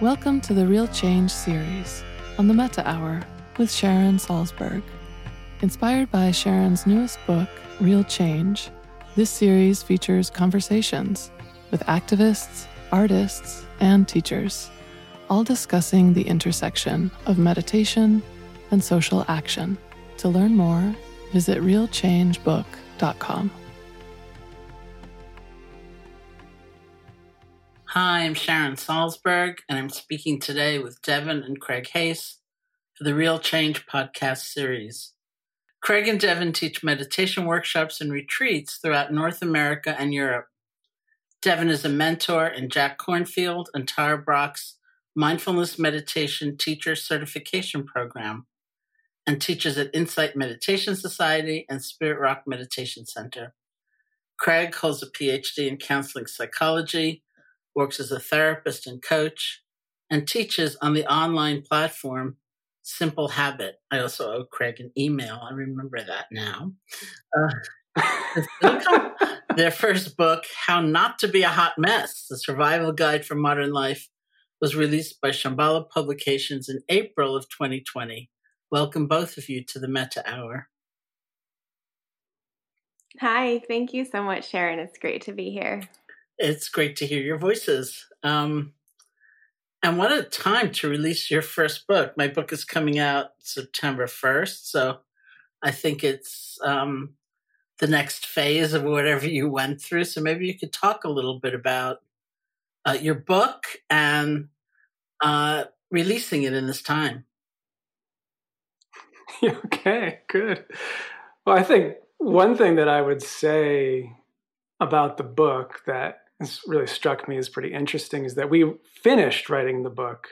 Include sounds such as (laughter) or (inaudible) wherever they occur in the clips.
Welcome to the Real Change series on the Metta Hour with Sharon Salzberg. Inspired by Sharon's newest book, Real Change, this series features conversations with activists, artists, and teachers, all discussing the intersection of meditation and social action. To learn more, visit realchangebook.com. Hi, I'm Sharon Salzberg, and I'm speaking today with Devon and Craig Hase for the Real Change podcast series. Craig and Devon teach meditation workshops and retreats throughout North America and Europe. Devon is a mentor in Jack Kornfield and Tara Brach's Mindfulness Meditation Teacher Certification Program and teaches at Insight Meditation Society and Spirit Rock Meditation Center. Craig holds a PhD in counseling psychology works as a therapist and coach, and teaches on the online platform Simple Habit. I also owe Craig an email. I remember that now. Uh, (laughs) their first book, How Not to Be a Hot Mess, The Survival Guide for Modern Life, was released by Shambhala Publications in April of 2020. Welcome both of you to the Metta Hour. Hi, thank you so much, Sharon. It's great to be here. It's great to hear your voices. Um, and what a time to release your first book. My book is coming out September 1st. So I think it's um, the next phase of whatever you went through. So maybe you could talk a little bit about uh, your book and uh, releasing it in this time. (laughs) okay, good. Well, I think one thing that I would say about the book that has really struck me as pretty interesting is that we finished writing the book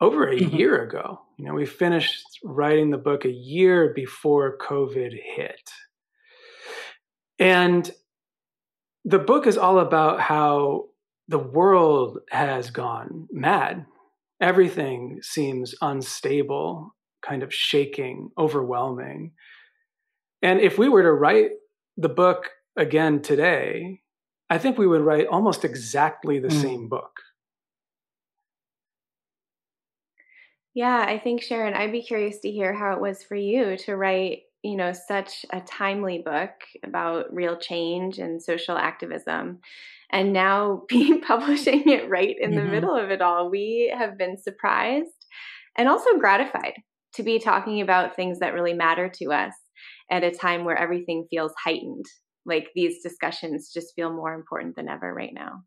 over a mm-hmm. year ago. You know, we finished writing the book a year before COVID hit. And the book is all about how the world has gone mad. Everything seems unstable, kind of shaking, overwhelming. And if we were to write the book again today, I think we would write almost exactly the mm. same book. Yeah, I think Sharon, I'd be curious to hear how it was for you to write, you know, such a timely book about real change and social activism. And now (laughs) being (laughs) publishing it right in mm-hmm. the middle of it all, we have been surprised and also gratified to be talking about things that really matter to us at a time where everything feels heightened. Like these discussions just feel more important than ever right now.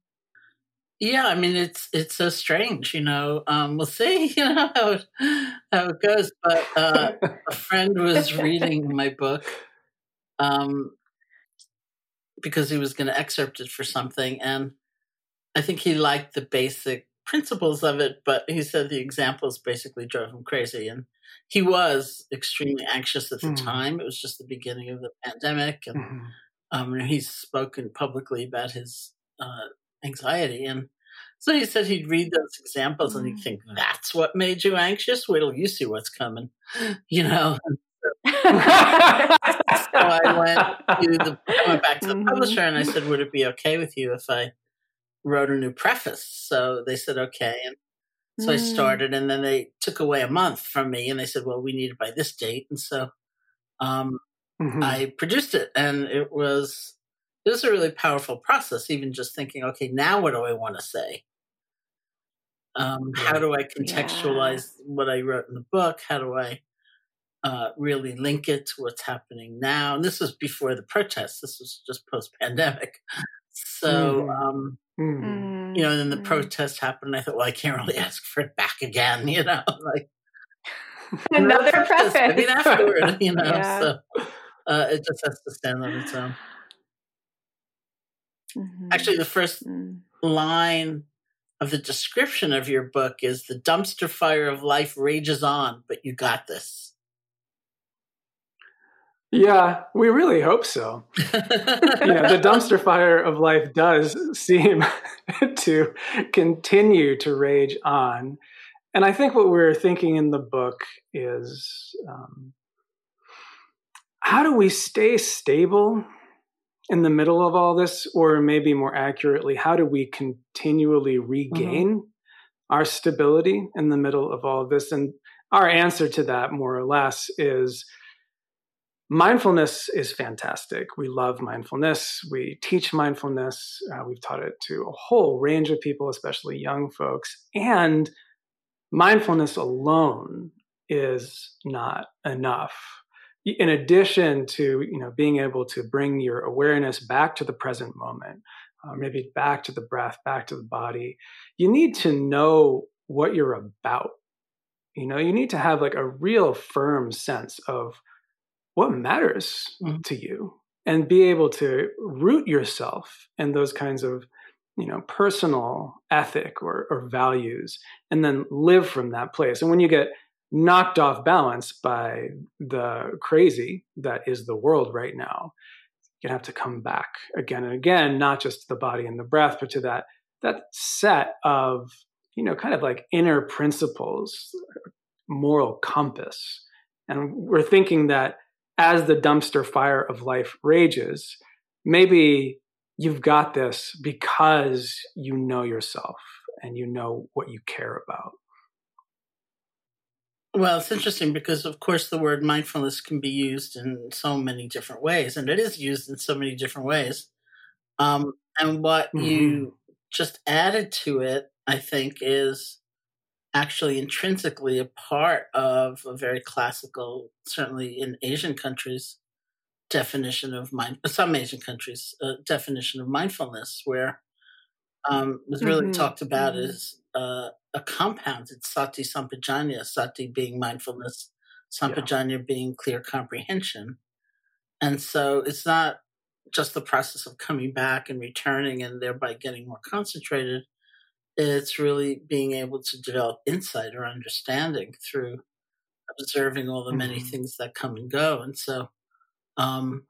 Yeah, I mean it's it's so strange, you know. Um, we'll see, (laughs) you know how it, how it goes. But uh, (laughs) a friend was reading my book um, because he was going to excerpt it for something, and I think he liked the basic principles of it, but he said the examples basically drove him crazy, and he was extremely anxious at the mm-hmm. time. It was just the beginning of the pandemic, and mm-hmm. Um, he's spoken publicly about his uh, anxiety. And so he said he'd read those examples and he'd mm. think, that's what made you anxious? Wait till you see what's coming, (laughs) you know? (laughs) so I went to the, I went back to the mm-hmm. publisher and I said, would it be okay with you if I wrote a new preface? So they said, okay. And so mm. I started and then they took away a month from me and they said, well, we need it by this date. And so um, mm-hmm. I produced it and it was it was a really powerful process, even just thinking, okay, now what do I want to say? Um, how do I contextualize yeah. what I wrote in the book? How do I uh, really link it to what's happening now? And this was before the protests. This was just post pandemic. So, mm. Um, mm. you know, and then the mm. protest happened. I thought, well, I can't really (laughs) ask for it back again, (laughs) you know, like (laughs) another preface. I mean, afterward, you know, yeah. so uh, it just has to stand on its own. Mm-hmm. Actually, the first mm. line of the description of your book is the dumpster fire of life rages on, but you got this. Yeah, we really hope so. (laughs) yeah, the dumpster fire of life does seem (laughs) to continue to rage on. And I think what we're thinking in the book is um, how do we stay stable in the middle of all this, or maybe more accurately, how do we continually regain mm-hmm. our stability in the middle of all of this? And our answer to that, more or less, is mindfulness is fantastic. We love mindfulness. We teach mindfulness. Uh, we've taught it to a whole range of people, especially young folks. And mindfulness alone is not enough in addition to you know being able to bring your awareness back to the present moment uh, maybe back to the breath back to the body you need to know what you're about you know you need to have like a real firm sense of what matters mm-hmm. to you and be able to root yourself in those kinds of you know personal ethic or, or values and then live from that place and when you get knocked off balance by the crazy that is the world right now. You have to come back again and again not just to the body and the breath but to that that set of you know kind of like inner principles moral compass. And we're thinking that as the dumpster fire of life rages maybe you've got this because you know yourself and you know what you care about well, it's interesting because, of course, the word mindfulness can be used in so many different ways, and it is used in so many different ways. Um, and what mm-hmm. you just added to it, I think, is actually intrinsically a part of a very classical, certainly in Asian countries, definition of mind. Some Asian countries, uh, definition of mindfulness, where um, was really mm-hmm. talked about mm-hmm. as uh, a compound. It's sati sampajanya, sati being mindfulness, sampajanya yeah. being clear comprehension. And so it's not just the process of coming back and returning and thereby getting more concentrated. It's really being able to develop insight or understanding through observing all the many mm-hmm. things that come and go. And so, um,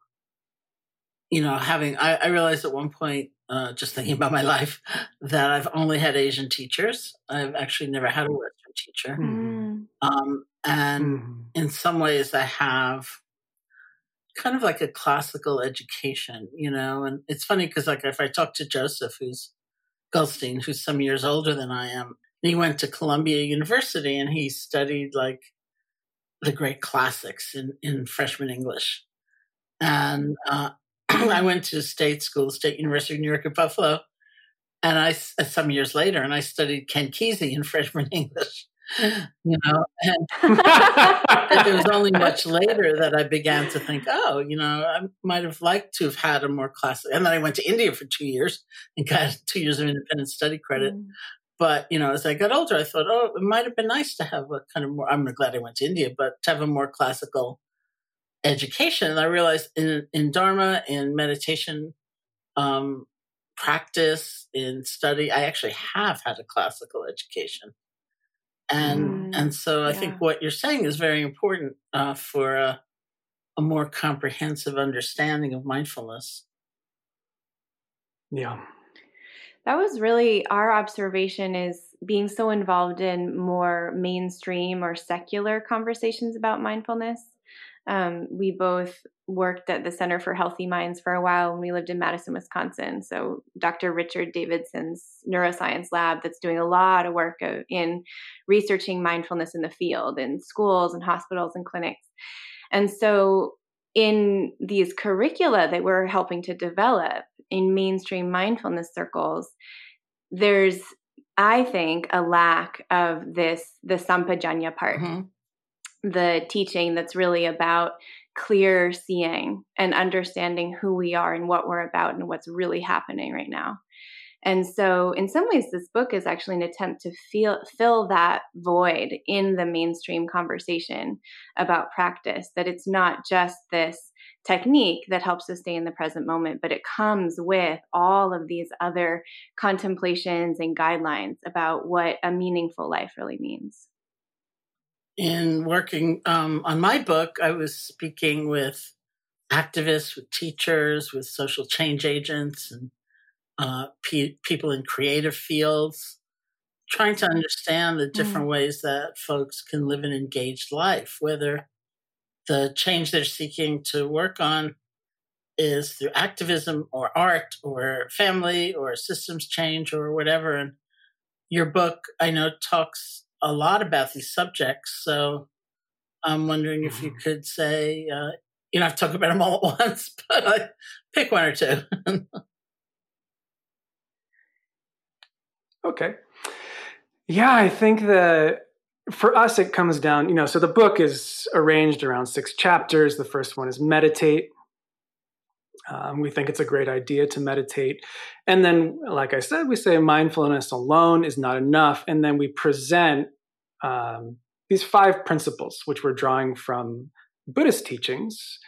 you know, having, I, I realized at one point, uh, just thinking about my life, that I've only had Asian teachers. I've actually never had a Western teacher. Mm. Um, and mm. in some ways, I have kind of like a classical education, you know. And it's funny because, like, if I talk to Joseph, who's Goldstein, who's some years older than I am, he went to Columbia University and he studied like the great classics in, in freshman English. And uh, (clears throat) I went to state school, State University of New York at Buffalo, and I uh, some years later, and I studied Ken Kesey in (laughs) freshman English. You know, and it was only (laughs) much later that I began to think, oh, you know, I might have liked to have had a more classic. And then I went to India for two years and got (laughs) two years of independent study credit. Mm. But you know, as I got older, I thought, oh, it might have been nice to have a kind of more. I'm glad I went to India, but to have a more classical education. And I realized in, in Dharma, in meditation um, practice, in study, I actually have had a classical education. And, mm, and so I yeah. think what you're saying is very important uh, for a, a more comprehensive understanding of mindfulness. Yeah. That was really our observation is being so involved in more mainstream or secular conversations about mindfulness um, we both worked at the Center for Healthy Minds for a while when we lived in Madison, Wisconsin. So, Dr. Richard Davidson's neuroscience lab that's doing a lot of work in researching mindfulness in the field in schools and hospitals and clinics. And so, in these curricula that we're helping to develop in mainstream mindfulness circles, there's, I think, a lack of this, the sampajanya part. Mm-hmm the teaching that's really about clear seeing and understanding who we are and what we're about and what's really happening right now. And so, in some ways, this book is actually an attempt to feel, fill that void in the mainstream conversation about practice, that it's not just this technique that helps us stay in the present moment, but it comes with all of these other contemplations and guidelines about what a meaningful life really means in working um, on my book, I was speaking with activists, with teachers, with social change agents, and uh, pe- people in creative fields, trying to understand the different mm. ways that folks can live an engaged life, whether the change they're seeking to work on is through activism or art or family or systems change or whatever. And your book, I know, talks a lot about these subjects. So I'm wondering if you mm-hmm. could say, uh, you know, I've talked about them all at (laughs) once, but I pick one or two. okay. Yeah, I think that for us, it comes down, you know, so the book is arranged around six chapters. The first one is meditate. Um, we think it's a great idea to meditate. And then, like I said, we say mindfulness alone is not enough. And then we present um, these five principles, which we're drawing from Buddhist teachings.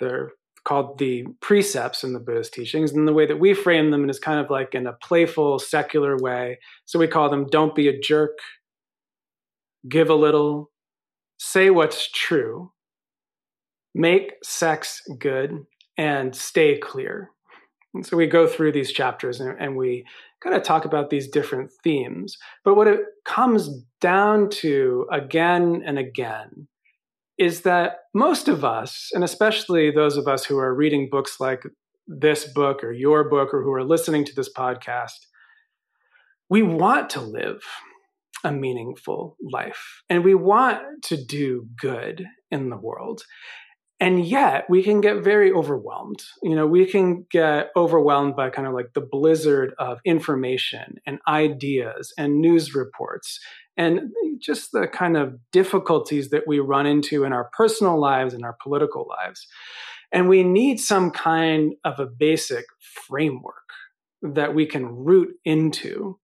They're called the precepts in the Buddhist teachings. And the way that we frame them is kind of like in a playful, secular way. So we call them don't be a jerk, give a little, say what's true, make sex good, and stay clear. And so we go through these chapters and, and we kind of talk about these different themes. But what it comes down to again and again is that most of us, and especially those of us who are reading books like this book or your book or who are listening to this podcast, we want to live a meaningful life and we want to do good in the world and yet we can get very overwhelmed. You know we can get overwhelmed by kind of like the blizzard of information and ideas and news reports and just the kind of difficulties that we run into in our personal lives and our political lives. And we need some kind of a basic framework that we can root into.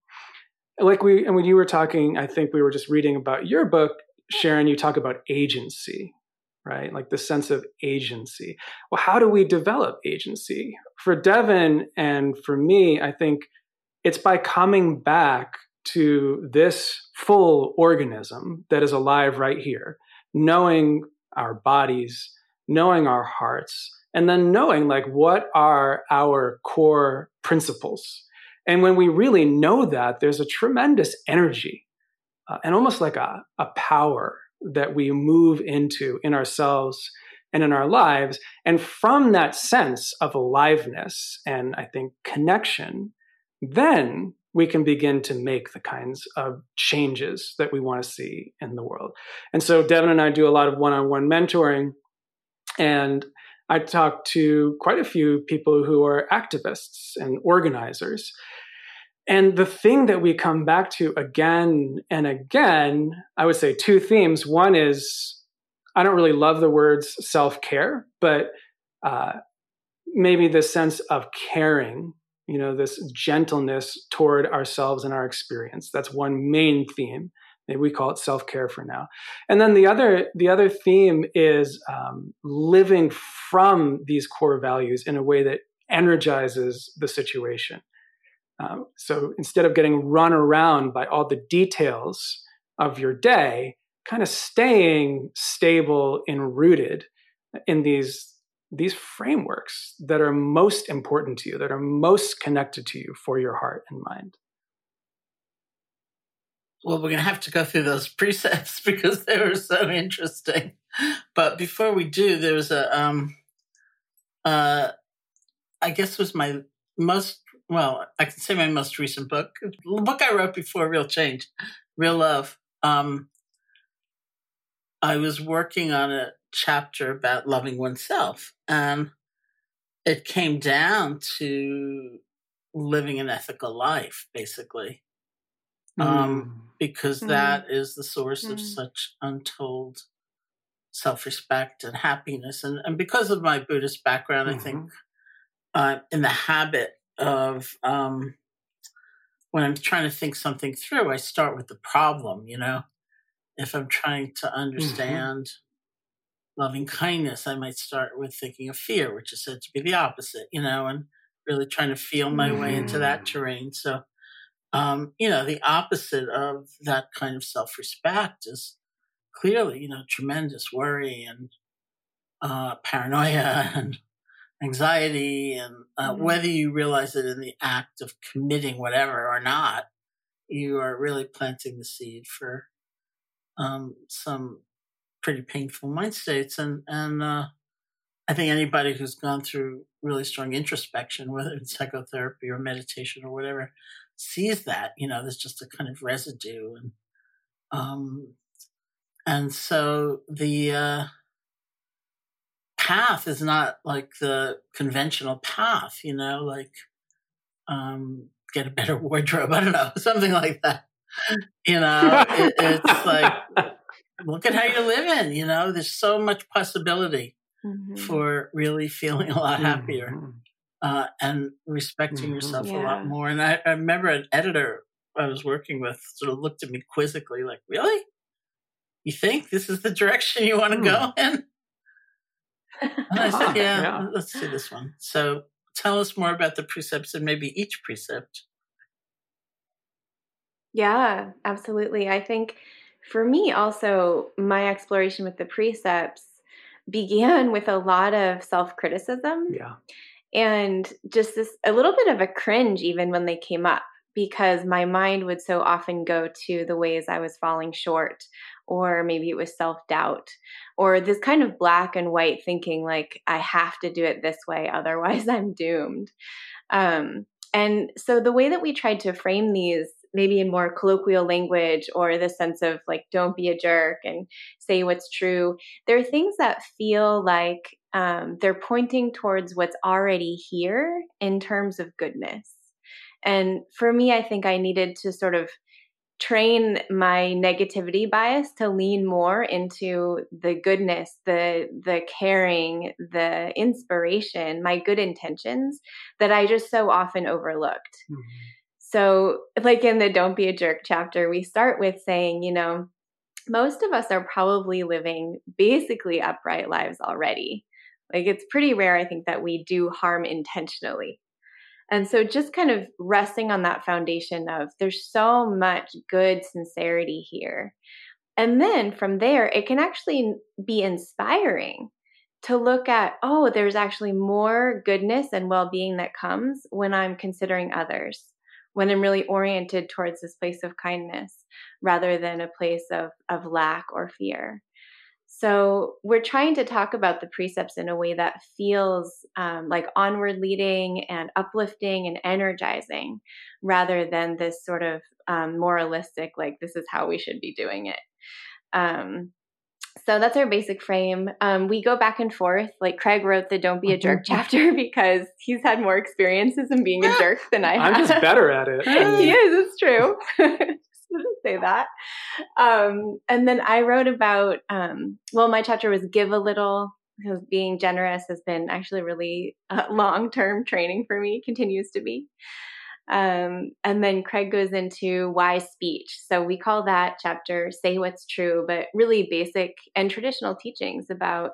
Like we and when you were talking i think we were just reading about your book sharon you talk about agency right? Like the sense of agency. Well, how do we develop agency? For Devon and for me, I think it's by coming back to this full organism that is alive right here, knowing our bodies, knowing our hearts, and then knowing like what are our core principles. And when we really know that, there's a tremendous energy uh, and almost like a, a power that we move into in ourselves and in our lives. And from that sense of aliveness and I think connection, then we can begin to make the kinds of changes that we want to see in the world. And so Devon and I do a lot of one on one mentoring. And I talk to quite a few people who are activists and organizers. And the thing that we come back to again and again, I would say two themes. One is I don't really love the words self care, but uh, maybe the sense of caring you know this gentleness toward ourselves and our experience. That's one main theme. Maybe we call it self-care for now. And then the other the other theme is um, living from these core values in a way that energizes the situation um, so instead of getting run around by all the details of your day kind of staying stable and rooted in these these frameworks that are most important to you, that are most connected to you for your heart and mind? Well, we're going to have to go through those (laughs) precepts because they were so interesting. But before we do, there was a, um, uh, I guess was my most, well, I can say my most recent book, the book I wrote before Real Change, Real Love. Um, I was working on a chapter about loving oneself. And it came down to living an ethical life, basically. Mm. Um, because mm. that is the source mm. of such untold self respect and happiness. And, and because of my Buddhist background, mm-hmm. I think uh, in the habit of um, when I'm trying to think something through, I start with the problem, you know? If I'm trying to mm-hmm. understand loving kindness, I might start with thinking of fear, which is said to be the opposite, you know, and really trying to feel my mm. way into that mm. terrain. So, um, you know, the opposite of that kind of self respect is clearly, you know, tremendous worry and uh, paranoia (laughs) and anxiety. And uh, mm. whether you realize it in the act of committing whatever or not, you are really planting the seed for um, some pretty painful mind states. And, and, uh, I think anybody who's gone through really strong introspection, whether it's psychotherapy or meditation or whatever, sees that, you know, there's just a kind of residue. And, um, and so the, uh, path is not like the conventional path, you know, like, um, get a better (laughs) wardrobe. I don't know, (laughs) something like that. You know, it, it's like, look at how you're living. You know, there's so much possibility mm-hmm. for really feeling a lot happier mm-hmm. uh, and respecting mm-hmm. yourself yeah. a lot more. And I, I, remember an editor I was working with sort of looked at me quizzically, like, "Really? You think this is the direction you want to go hmm. in?" And I said, ah, yeah, yeah, let's do this one. So tell us more about the precepts and maybe each precept. Yeah, absolutely. I think for me, also, my exploration with the precepts began with a lot of self criticism. Yeah. And just this, a little bit of a cringe even when they came up, because my mind would so often go to the ways I was falling short, or maybe it was self doubt, or this kind of black and white thinking like, I have to do it this way, (laughs) otherwise I'm doomed. Um, and so the way that we tried to frame these maybe in more colloquial language or the sense of like don't be a jerk and say what's true there are things that feel like um, they're pointing towards what's already here in terms of goodness and for me i think i needed to sort of train my negativity bias to lean more into the goodness the the caring the inspiration my good intentions that i just so often overlooked mm-hmm. So, like in the Don't Be a Jerk chapter, we start with saying, you know, most of us are probably living basically upright lives already. Like it's pretty rare, I think, that we do harm intentionally. And so just kind of resting on that foundation of there's so much good sincerity here. And then from there, it can actually be inspiring to look at, oh, there's actually more goodness and well being that comes when I'm considering others, when I'm really oriented towards this place of kindness rather than a place of, of lack or fear. So we're trying to talk about the precepts in a way that feels um, like onward leading and uplifting and energizing rather than this sort of um, moralistic, like, this is how we should be doing it. Um, so that's our basic frame. Um, we go back and forth. Like Craig wrote the "Don't Be a Jerk" (laughs) chapter (laughs) because he's had more experiences in being a (laughs) jerk than I have. I'm just better at it. he is. It's true. (laughs) say that. Um, and then I wrote about. Um, well, my chapter was "Give a Little." Because being generous has been actually really uh, (laughs) long term training for me, continues to be. Um, and then Craig goes into why speech. So we call that chapter Say What's True, but really basic and traditional teachings about,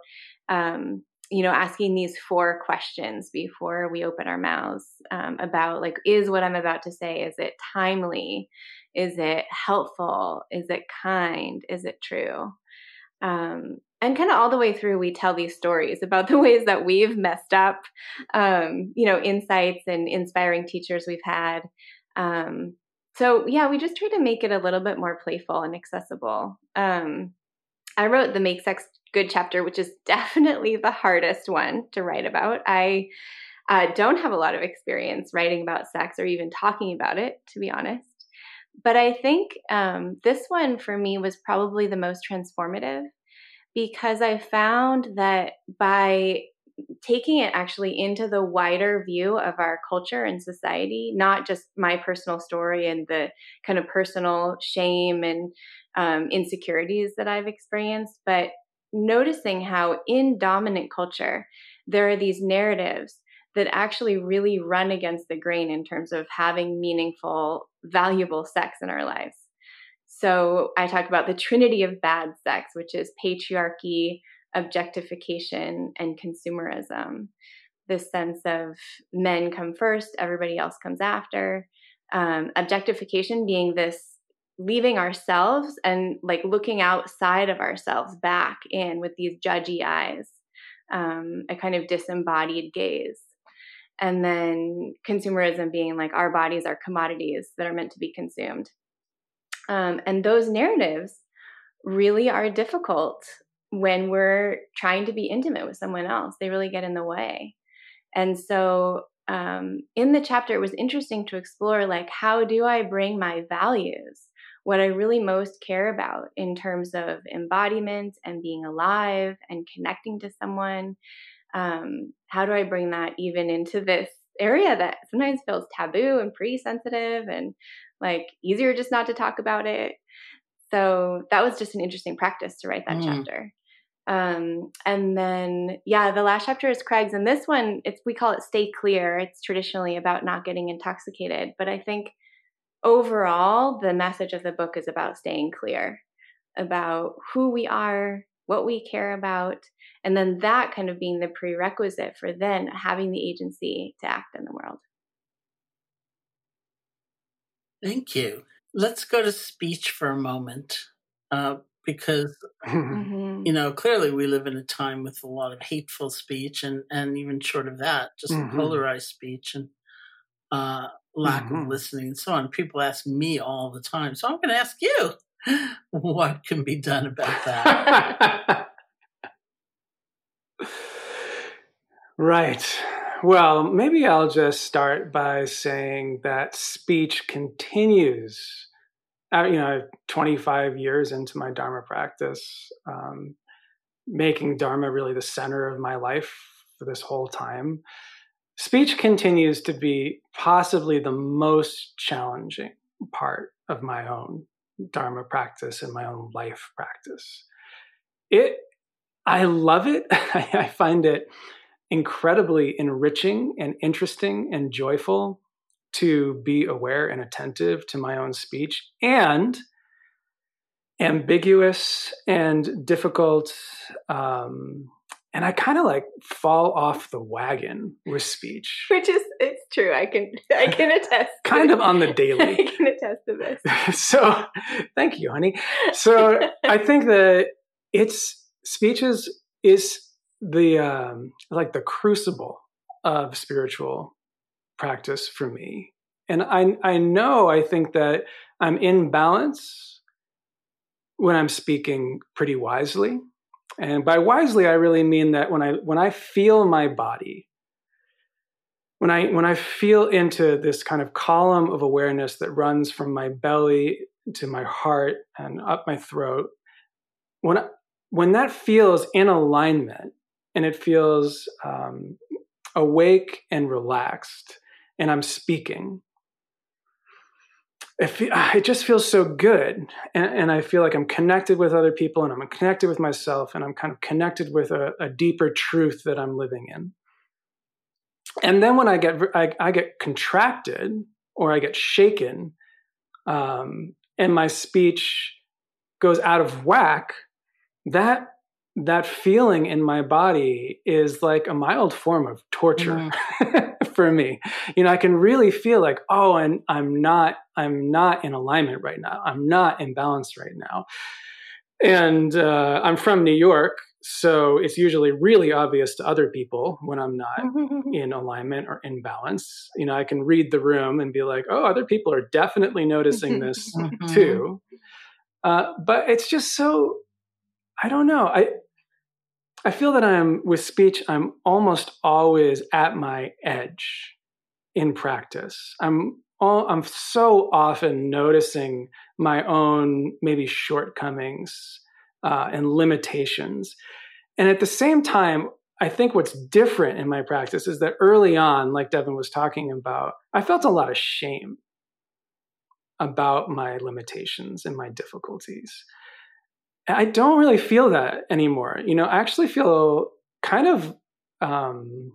um, you know, asking these four questions before we open our mouths um, about like, is what I'm about to say, is it timely? Is it helpful? Is it kind? Is it true? Um, and kind of all the way through we tell these stories about (laughs) the ways that we've messed up um, you know insights and inspiring teachers we've had um, so yeah we just try to make it a little bit more playful and accessible um, i wrote the make sex good chapter which is (laughs) definitely the hardest one to write about i uh, don't have a lot of experience writing about sex or even talking about it to be honest but i think um, this one for me was probably the most transformative because I found that by taking it actually into the wider view of our culture and society, not just my personal story and the kind of personal shame and um, insecurities that I've experienced, but noticing how in dominant culture, there are these narratives that actually really run against the grain in terms of having meaningful, valuable sex in our lives. So I talk about the trinity of bad sex, which is patriarchy, objectification, and consumerism. This sense of men come first, everybody else comes after. Um, objectification being this leaving ourselves and like looking outside of ourselves back in with these judgy eyes, um, a kind of disembodied gaze. And then consumerism being like our bodies are commodities that are meant to be consumed. Um, and those narratives really are difficult when we're trying to be intimate with someone else. They really get in the way. And so um, in the chapter, it was interesting to explore like, how do I bring my values, what I really most care about in terms of embodiment and being alive and connecting to someone? Um, how do I bring that even into this area that sometimes feels taboo and pretty sensitive and like easier just not to talk about it. So that was just an interesting practice to write that mm. chapter. Um, and then, yeah, the last chapter is Craig's, and this one, it's we call it "Stay Clear." It's traditionally about not getting intoxicated, but I think overall, the message of the book is about staying clear, about who we are, what we care about, and then that kind of being the prerequisite for then having the agency to act in the world. Thank you. Let's go to speech for a moment, uh, because mm-hmm. you know clearly we live in a time with a lot of hateful speech, and and even short of that, just mm-hmm. polarized speech and uh, lack mm-hmm. of listening and so on. People ask me all the time, so I'm going to ask you, (laughs) what can be done about that? (laughs) right. Well, maybe I'll just start by saying that speech continues. Uh, you know, 25 years into my Dharma practice, um, making Dharma really the center of my life for this whole time. Speech continues to be possibly the most challenging part of my own Dharma practice and my own life practice. It, I love it. (laughs) I find it incredibly enriching and interesting and joyful to be aware and attentive to my own speech and ambiguous and difficult um, and i kind of like fall off the wagon with speech which is true i can i can attest kind of on the daily i can attest to this (laughs) (laughs) so thank you honey so i (laughs) think that it's speeches is the um, like the crucible of spiritual practice for me. And I I know I think that I'm in balance when I'm speaking pretty wisely. And by wisely I really mean that when I when I feel my body when I when I feel into this kind of column of awareness that runs from my belly to my heart and up my throat, when when that feels in alignment and it feels um, awake and relaxed, and I'm speaking, it, fe- it just feels so good, and, and, I feel like I'm connected with other people, and I'm connected with myself, and I'm kind of connected with a, a deeper truth that I'm living in. And then when I get I, I get contracted or I get shaken, um, and my speech goes out of whack, that that feeling in my body is like a mild form of torture mm-hmm. (laughs) for me. You know, I can really feel like, oh, and I'm not I'm not in alignment right now. I'm not in balance right now. And uh, I'm from New York, so it's usually really obvious to other people when I'm not (laughs) in alignment or in balance. You know, I can read the room and be like, oh, other people are definitely noticing this (laughs) mm-hmm. too. Uh, but it's just so, I don't know. I, I feel that I'm with speech, I'm almost always at my edge in practice. I'm all, I'm so often noticing my own maybe shortcomings uh, and limitations. And at the same time, I think what's different in my practice is that early on, like Devon was talking about, I felt a lot of shame about my limitations and my difficulties. I don't really feel that anymore. You know, I actually feel kind of um,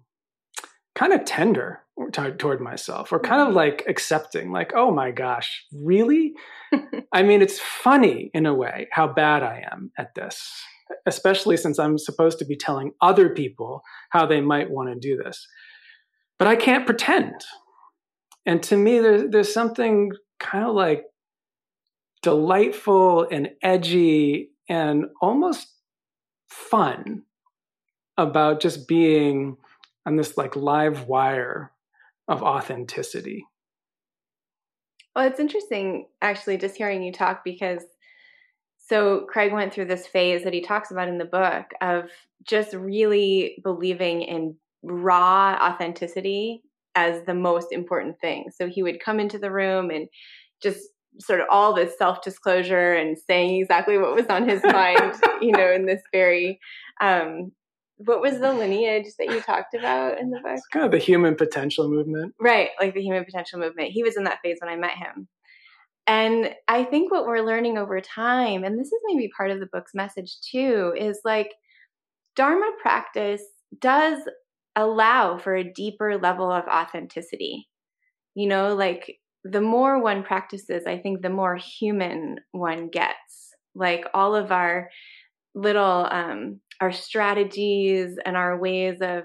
kind of tender toward myself or kind of mm-hmm. like accepting like oh my gosh really? (laughs) I mean it's funny in a way how bad i am at this especially since i'm supposed to be telling other people how they might want to do this. But i can't pretend. And to me there's, there's something kind of like delightful and edgy and almost fun about just being on this like live wire of authenticity. Well, it's interesting actually just hearing you talk because so Craig went through this phase that he talks about in the book of just really believing in raw authenticity as the most important thing. So he would come into the room and just sort of all this self disclosure and saying exactly what was on his (laughs) mind, you know, in this very um, what was the lineage that you talked about in the book? It's kind of the human potential movement. Right, like the human potential movement. He was in that phase when I met him. And I think what we're learning over time, and this is maybe part of the book's message too, is like Dharma practice does allow for a deeper level of authenticity. You know, like the more one practices, I think the more human one gets. Like all of our little um, our strategies and our ways of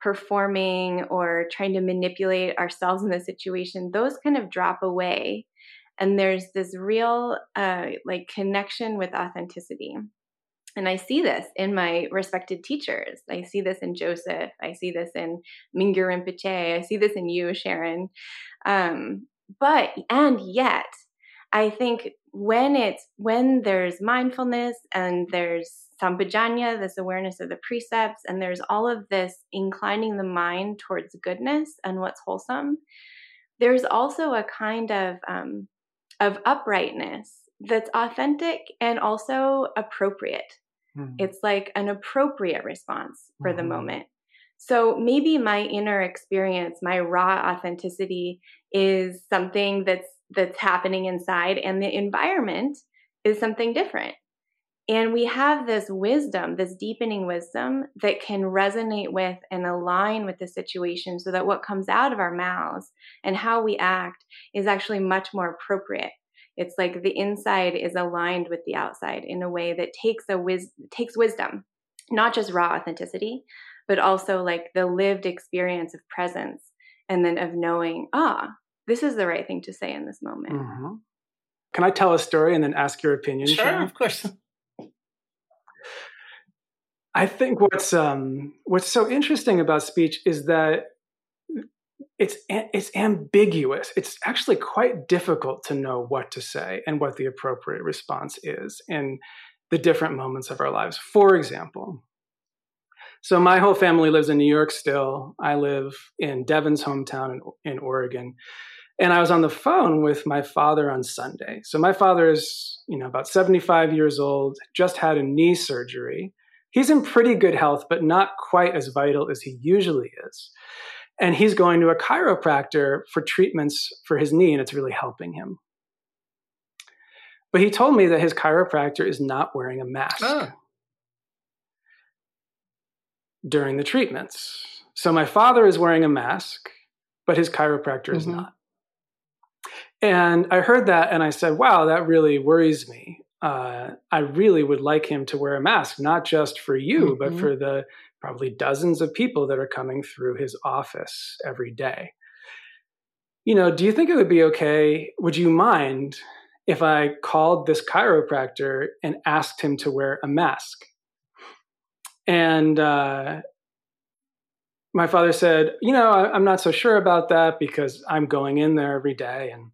performing or trying to manipulate ourselves in the situation those kind of drop away. And there's this real uh, like connection with authenticity. And i see this in my respected teachers. I see this in joseph. I see this in mingyur rinpoche. I see this in you sharon. Um, but and yet i think when it's when there's mindfulness and there's sampajanya, this awareness of the precepts, and there's all of this inclining the mind towards goodness and what's wholesome. There's also a kind of um, of uprightness that's authentic and also appropriate. Mm-hmm. It's like an appropriate response for mm-hmm. the moment. So maybe my inner experience, my raw authenticity is something that's that's happening inside and the environment is something different. And we have this wisdom, this deepening wisdom that can resonate with and align with the situation so that what comes out of our mouths and how we act is actually much more appropriate. It's like the inside is aligned with the outside in a way that takes a wis- takes wisdom, not just raw authenticity, but also like the lived experience of presence and then of knowing, ah, this is the right thing to say in this moment. Mm-hmm. Can I tell a story and then ask your opinion? Sure, Sharon? of course. (laughs) I think what's um, what's so interesting about speech is that it's it's ambiguous. It's actually quite difficult to know what to say and what the appropriate response is in the different moments of our lives. For example, so my whole family lives in New York still. I live in Devon's hometown in, in Oregon. And I was on the phone with my father on Sunday. So my father is, you know, about 75 years old, just had a knee surgery. He's in pretty good health, but not quite as vital as he usually is. And he's going to a chiropractor for treatments for his knee, and it's really helping him. But he told me that his chiropractor is not wearing a mask oh. during the treatments. So my father is wearing a mask, but his chiropractor mm-hmm. is not. And I heard that and I said, wow, that really worries me. Uh, I really would like him to wear a mask, not just for you, mm-hmm. but for the probably dozens of people that are coming through his office every day. You know, do you think it would be okay? Would you mind if I called this chiropractor and asked him to wear a mask? And uh, my father said, You know, I, am not so sure about that because I'm going in there every day. And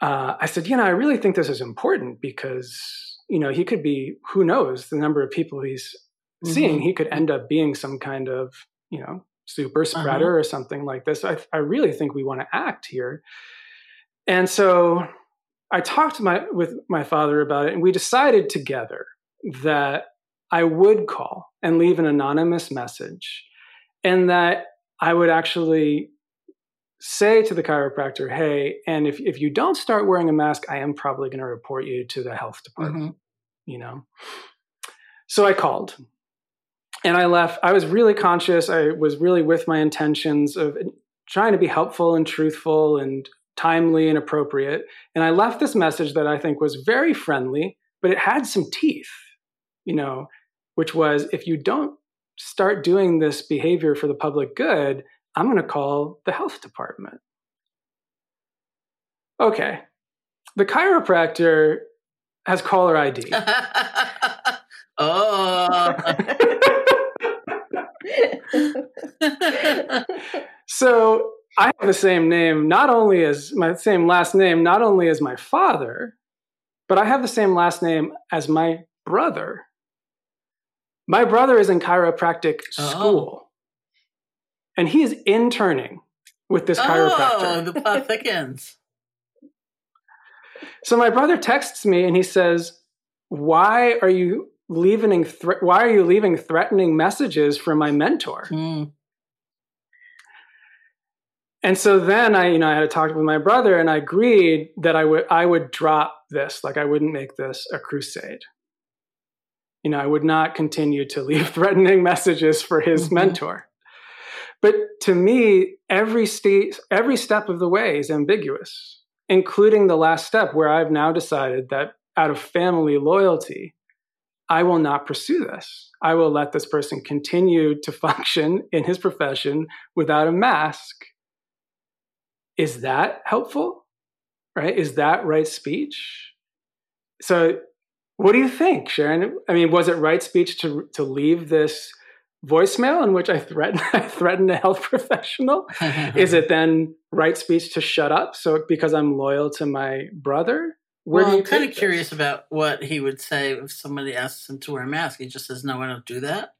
uh, I said, You know, I really think this is important because, you know, he could be, who knows, the number of people he's mm-hmm. seeing, he could end up being some kind of, you know, super spreader uh-huh. or something like this. I, I really think we want to act here. And so I talked my, with my father about it, and we decided together that I would call and leave an anonymous message, and that I would actually say to the chiropractor, hey, and if, if you don't start wearing a mask, I am probably going to report you to the health department, mm-hmm. you know? So I called and I left. I was really conscious. I was really with my intentions of trying to be helpful and truthful and timely and appropriate. And I left this message that I think was very friendly, but it had some teeth, you know, which was if you don't start doing this behavior for the public good, I'm going to call the health department. Okay. The chiropractor has caller ID. (laughs) oh. (laughs) so I have the same name, not only as my same last name, not only as my father, but I have the same last name as my brother. My brother is in chiropractic oh. school, and he is interning with this oh, chiropractor. the plot (laughs) thickens. so my brother texts me and he says, "Why are you leaving thre- why are you leaving threatening messages from my mentor mm. and so then i you know i had to talk with my brother and i agreed that i would i would drop this like i wouldn't make this a crusade you know i would not continue to leave (laughs) threatening messages for his mm-hmm. mentor but to me every state every step of the way is ambiguous including the last step where i've now decided that out of family loyalty I will not pursue this. I will let this person continue to (laughs) function in his profession without a mask. Is that helpful? Right? Is that right speech? So, what do you think, Sharon? I mean, was it right speech to to leave this voicemail in which I threatened (laughs) I threatened a health professional? (laughs) Is it then right speech to shut up? So because I'm loyal to my brother? Where well, I'm kind of curious about what he would say if somebody asks him to wear a mask. He just says, "No, I don't do that."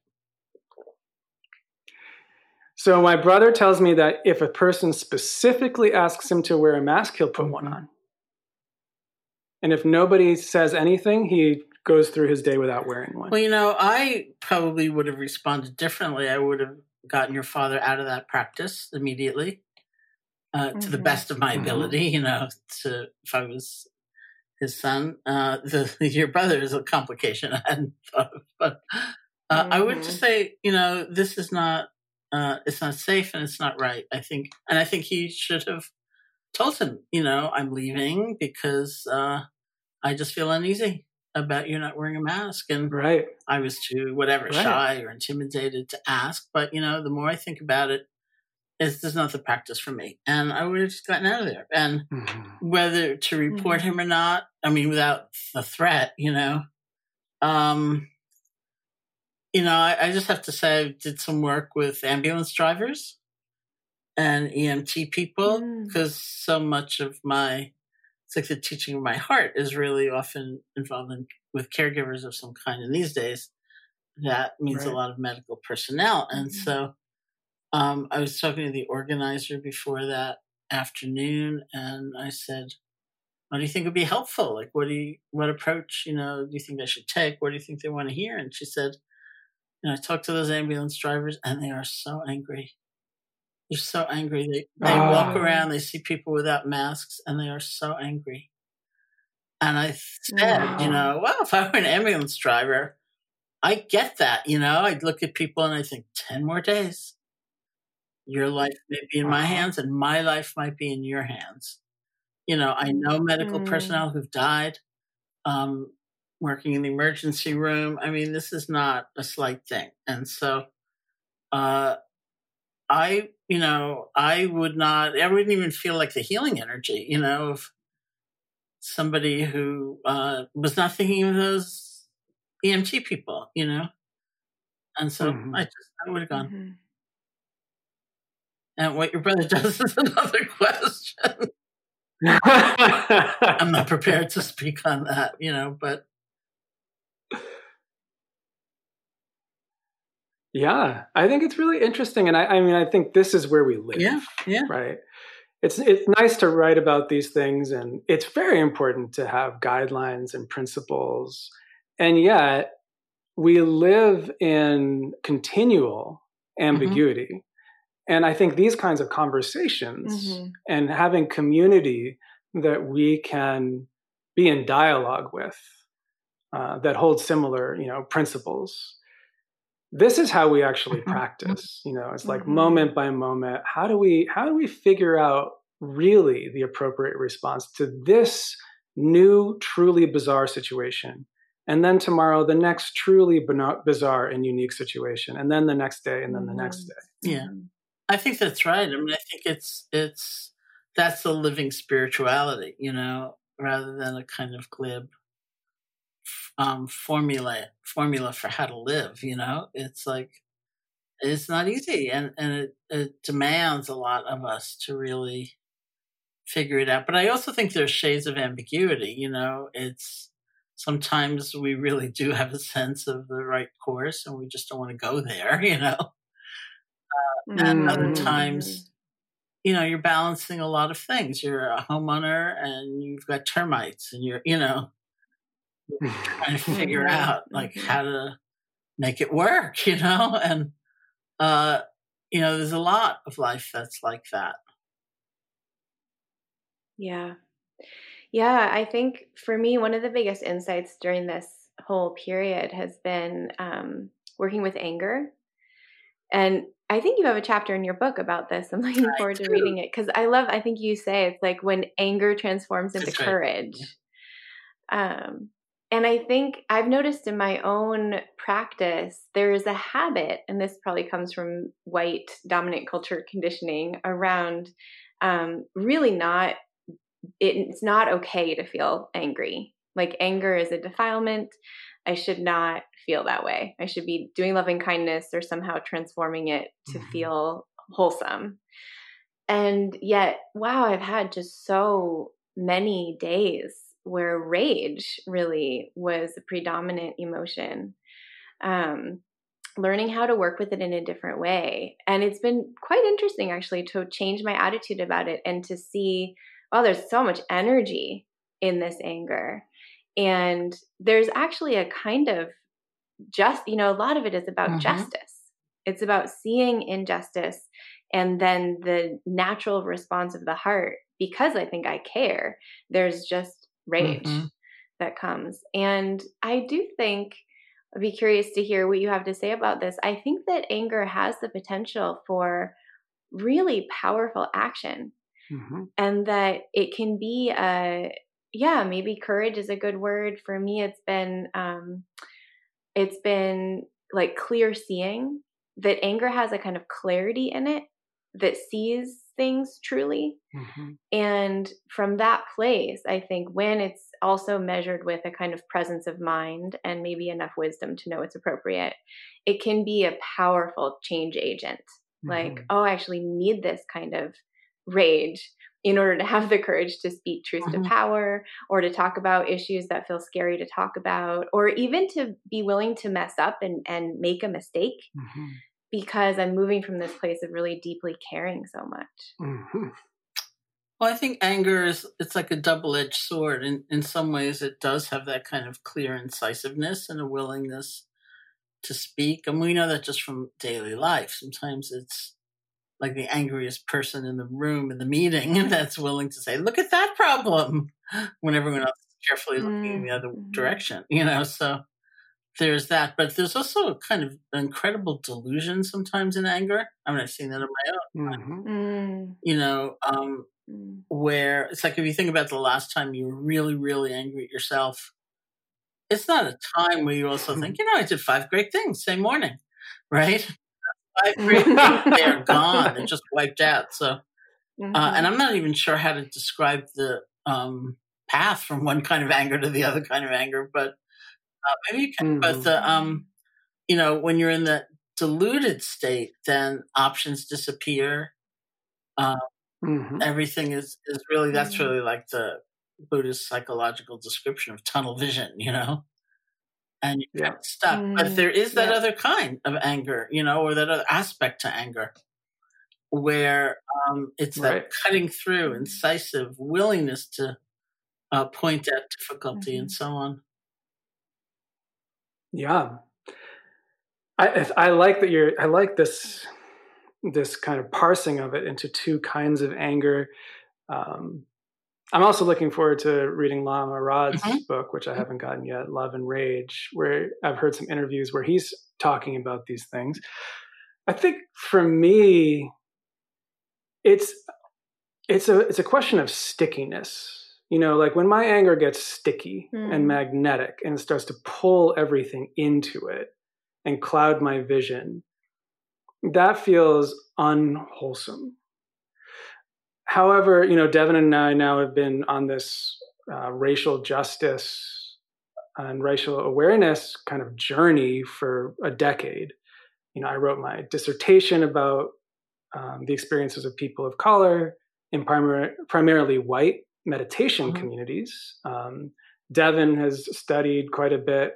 So my brother tells me that if a person specifically asks him to wear a mask, he'll put one mm-hmm. on. And if nobody says anything, he goes through his day without wearing one. Well, you know, I probably would have responded differently. I would have gotten your father out of that practice immediately, uh, mm-hmm. to the mm-hmm. best of my mm-hmm. ability. You know, to if I was his son. Uh, (laughs) the, your brother is a complication (laughs) I hadn't thought of, but uh, mm-hmm. I would just mm-hmm. say, you know, this is not, uh, it's not safe and it's not right. I think, and I think he should have told him, you know, I'm leaving because uh, I just feel uneasy about you not wearing a mask, and right, I was too whatever right. shy or intimidated to ask. But you know, the more I think about it, it's there's not the practice for me. And I would have just gotten out of there. And mm-hmm. whether to report mm-hmm. him or not, I mean, without the threat, you know, um, you know, I, I, just have to say, I did some work with ambulance drivers and EMT people because mm. so much of my, it's like the teaching of my heart is really often involved in, with caregivers of some kind. And these days, that means right. a lot of medical personnel. And mm-hmm. so um, I was talking to the organizer before that afternoon, and I said, what do you think would be helpful? Like, what do you, what approach, you know, do you think they should take? What do you think they want to hear? And she said, and I talk to those ambulance drivers, and they are so angry. They're so angry. They they oh. walk around, they see people without masks, and they are so angry. And I said, wow. you know, well, if I were an ambulance driver, I get that. You know, I'd look at people and I think, ten more days. Your life may be in my hands, and my life might be in your hands. You know, I know medical mm. personnel who've died. Um, working in the emergency room. I mean, this is not a slight thing. And so, uh, I, you know, I would not, I wouldn't even feel like the healing energy, you know, of somebody who, uh, was not thinking of those EMT people, you know? And so mm-hmm. I just, I would have gone. Mm-hmm. And what your brother (laughs) does is another question. (laughs) I'm not prepared to speak on that, you know, but Yeah, I think it's really interesting, and I, I mean, I think this is where we live. Yeah, yeah. Right. It's it's nice to write about these things, and it's very important to have guidelines and principles, and yet we live in continual mm-hmm. ambiguity. Mm-hmm. And I think these kinds of conversations mm-hmm. and having community that we can be in dialogue with uh, that hold similar, you know, principles this is how we actually mm-hmm. practice you know it's like mm-hmm. moment by moment how do we how do we figure out really the appropriate response to this new truly bizarre situation and then tomorrow the next truly bizarre and unique situation and then the next day and then the next mm-hmm. day yeah i think that's right i mean i think it's it's that's the living spirituality you know rather than a kind of glib um, formula formula for how to live. You know, it's like it's not easy, and and it, it demands a lot of us to really figure it out. But I also think there's shades of ambiguity. You know, it's sometimes we really do have a sense of the right course, and we just don't want to go there. (laughs) You know, uh, mm. and other mm. times you know you're balancing a lot of things you're a homeowner and you've got termites and you're you know trying to (laughs) figure out like mm-hmm. how to make it work, (laughs) you know? And, uh, you know, there's a lot of life that's like that. Yeah. Yeah. I think for me, one of the biggest insights during this whole period has been um, working with anger. And I think you have a chapter in your book about this. I'm looking forward to reading it because I love, I think you say it's like when anger transforms into That's courage. Right. Um, and I think I've noticed in my own practice, there is a habit, and this probably comes from white dominant culture conditioning around um, really not, it, it's not okay to feel angry. Like anger is a defilement. I should not feel that way. I should be doing loving kindness or somehow transforming it to mm-hmm. feel wholesome. And yet, wow, I've had just so many days where rage really was a predominant emotion. Um, learning how to work with it in a different way. And it's been quite interesting actually to change my attitude about it and to see, oh, there's so much energy in this anger. And there's actually a kind of just, you know, a lot of it is about mm-hmm. justice. It's about seeing injustice and then the natural response of the heart because I think I care. There's just rage mm-hmm. that comes. And I do think I'd be curious to hear what you have to say about this. I think that anger has the potential for really powerful action mm-hmm. and that it can be a yeah maybe courage is a good word for me it's been um it's been like clear seeing that anger has a kind of clarity in it that sees things truly. Mm-hmm. And from that place, I think when it's also measured with a kind of presence of mind and maybe enough wisdom to know it's appropriate, it can be a powerful change agent. Mm-hmm. Like, oh, I actually need this kind of rage in order to have the courage to speak truth mm-hmm. to power or to talk about issues that feel scary to talk about or even to be willing to mess up and, and make a mistake mm-hmm. Because i'm moving from this place of really deeply caring so much mm-hmm. well i think anger is it's like a double-edged sword in, in some ways it does have that kind of clear incisiveness and a willingness to speak and we know that just from daily life sometimes it's like the angriest person in the room in the meeting (laughs) that's willing to say, "Look at that problem," (laughs) when everyone else is carefully looking mm-hmm. in the other mm-hmm. direction. You know, so there's that, but there's also a kind of incredible delusion sometimes in anger. I mean, I've seen that on my own. Mm-hmm. Mm. You know, um, mm. where it's like if you think about the last time you were really, really angry at yourself, it's not a time where you also think, you know, I did five great things same morning, (laughs) right? Five (laughs) great things, they're gone. They're just wiped out. So, mm-hmm. uh, and I'm not even sure how to describe the um, path from one kind of anger to the other kind of anger, but uh, maybe you can. Mm-hmm. But the, um, you know, when you're in the diluted state, then options disappear. Uh, mm-hmm. Everything is is really that's mm-hmm. really like the Buddhist psychological description of tunnel vision. You know and you yeah. get stuck. Mm, but there is that yeah. other kind of anger, you know, or that other aspect to anger where um, it's right. that cutting through, incisive willingness to uh, point out difficulty mm-hmm. and so on. Yeah, I I like that you're. I like this this kind of parsing of it into two kinds of anger. Um, I'm also looking forward to reading Lama Rod's mm-hmm. book, which I mm-hmm. haven't gotten yet, Love and Rage, where I've heard some interviews where he's talking about these things. I think for me, it's it's a it's a question of stickiness. You know, like when my anger gets sticky mm. and magnetic and it starts to pull everything into it and cloud my vision, that feels unwholesome however, you know, Devin and I now have been on this uh, racial justice and racial awareness kind of journey for a decade. You know, I wrote my dissertation about um, the experiences of people of color in primar- primarily white meditation mm-hmm. communities. Um, Devin has studied quite a bit.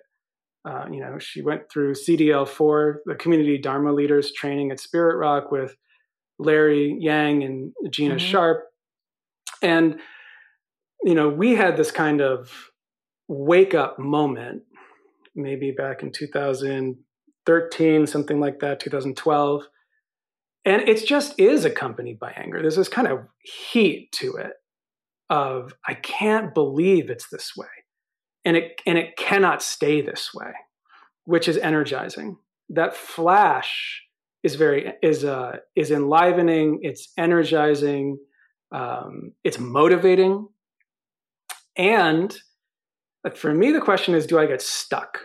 Uh, you know, she went through CDL4, the Community Dharma Leaders Training at Spirit Rock with Larry Yang and Gina mm-hmm. Sharp. And, you know, we had this kind of wake up moment, maybe back in 2013, something like that, 2012. And it just is accompanied by anger. There's this kind of heat to it of, I can't believe it's this way. And it, and it cannot stay this way, which is energizing. That flash is very is uh, is enlivening. It's energizing. Um, it's motivating. And for me, the question is, do I get stuck?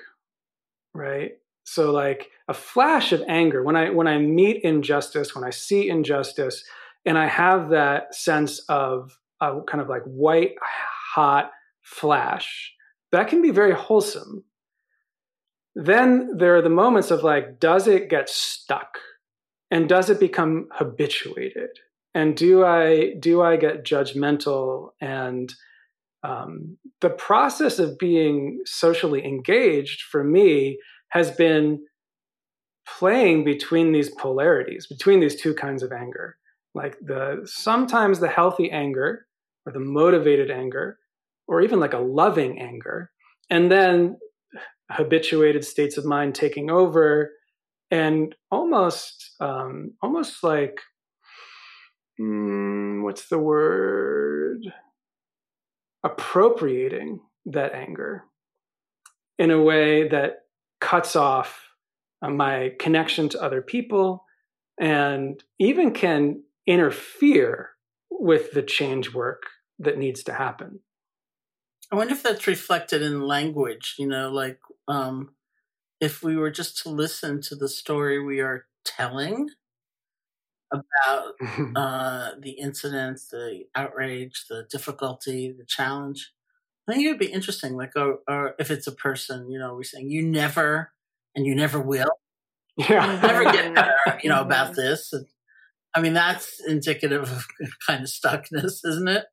Right. So like a flash of anger when I when I meet injustice, when I see injustice, and I have that sense of a kind of like white hot flash, that can be very wholesome then there are the moments of like, does it get stuck? And does it become habituated? And do I do I get judgmental? And um, the process of being socially engaged for me has been playing between these polarities, between these two kinds of anger. Like the sometimes the healthy anger or the motivated anger, or even like a loving anger, and then habituated states of mind taking over and almost um, almost like mm, what's the word? Appropriating that anger in a way that cuts off uh, my connection to other people and even can interfere with the change work that needs to happen I wonder if that's reflected in language, you know, like um, if we were just to listen to the story we are telling, about (laughs) uh, the incidents, the outrage, the difficulty, the challenge. I think it would be interesting, like, or, or if it's a person, you know, we're saying you never and you never will, Yeah. never get (laughs) better, you know, about this. And, I mean, that's indicative of (laughs) kind of stuckness, isn't it?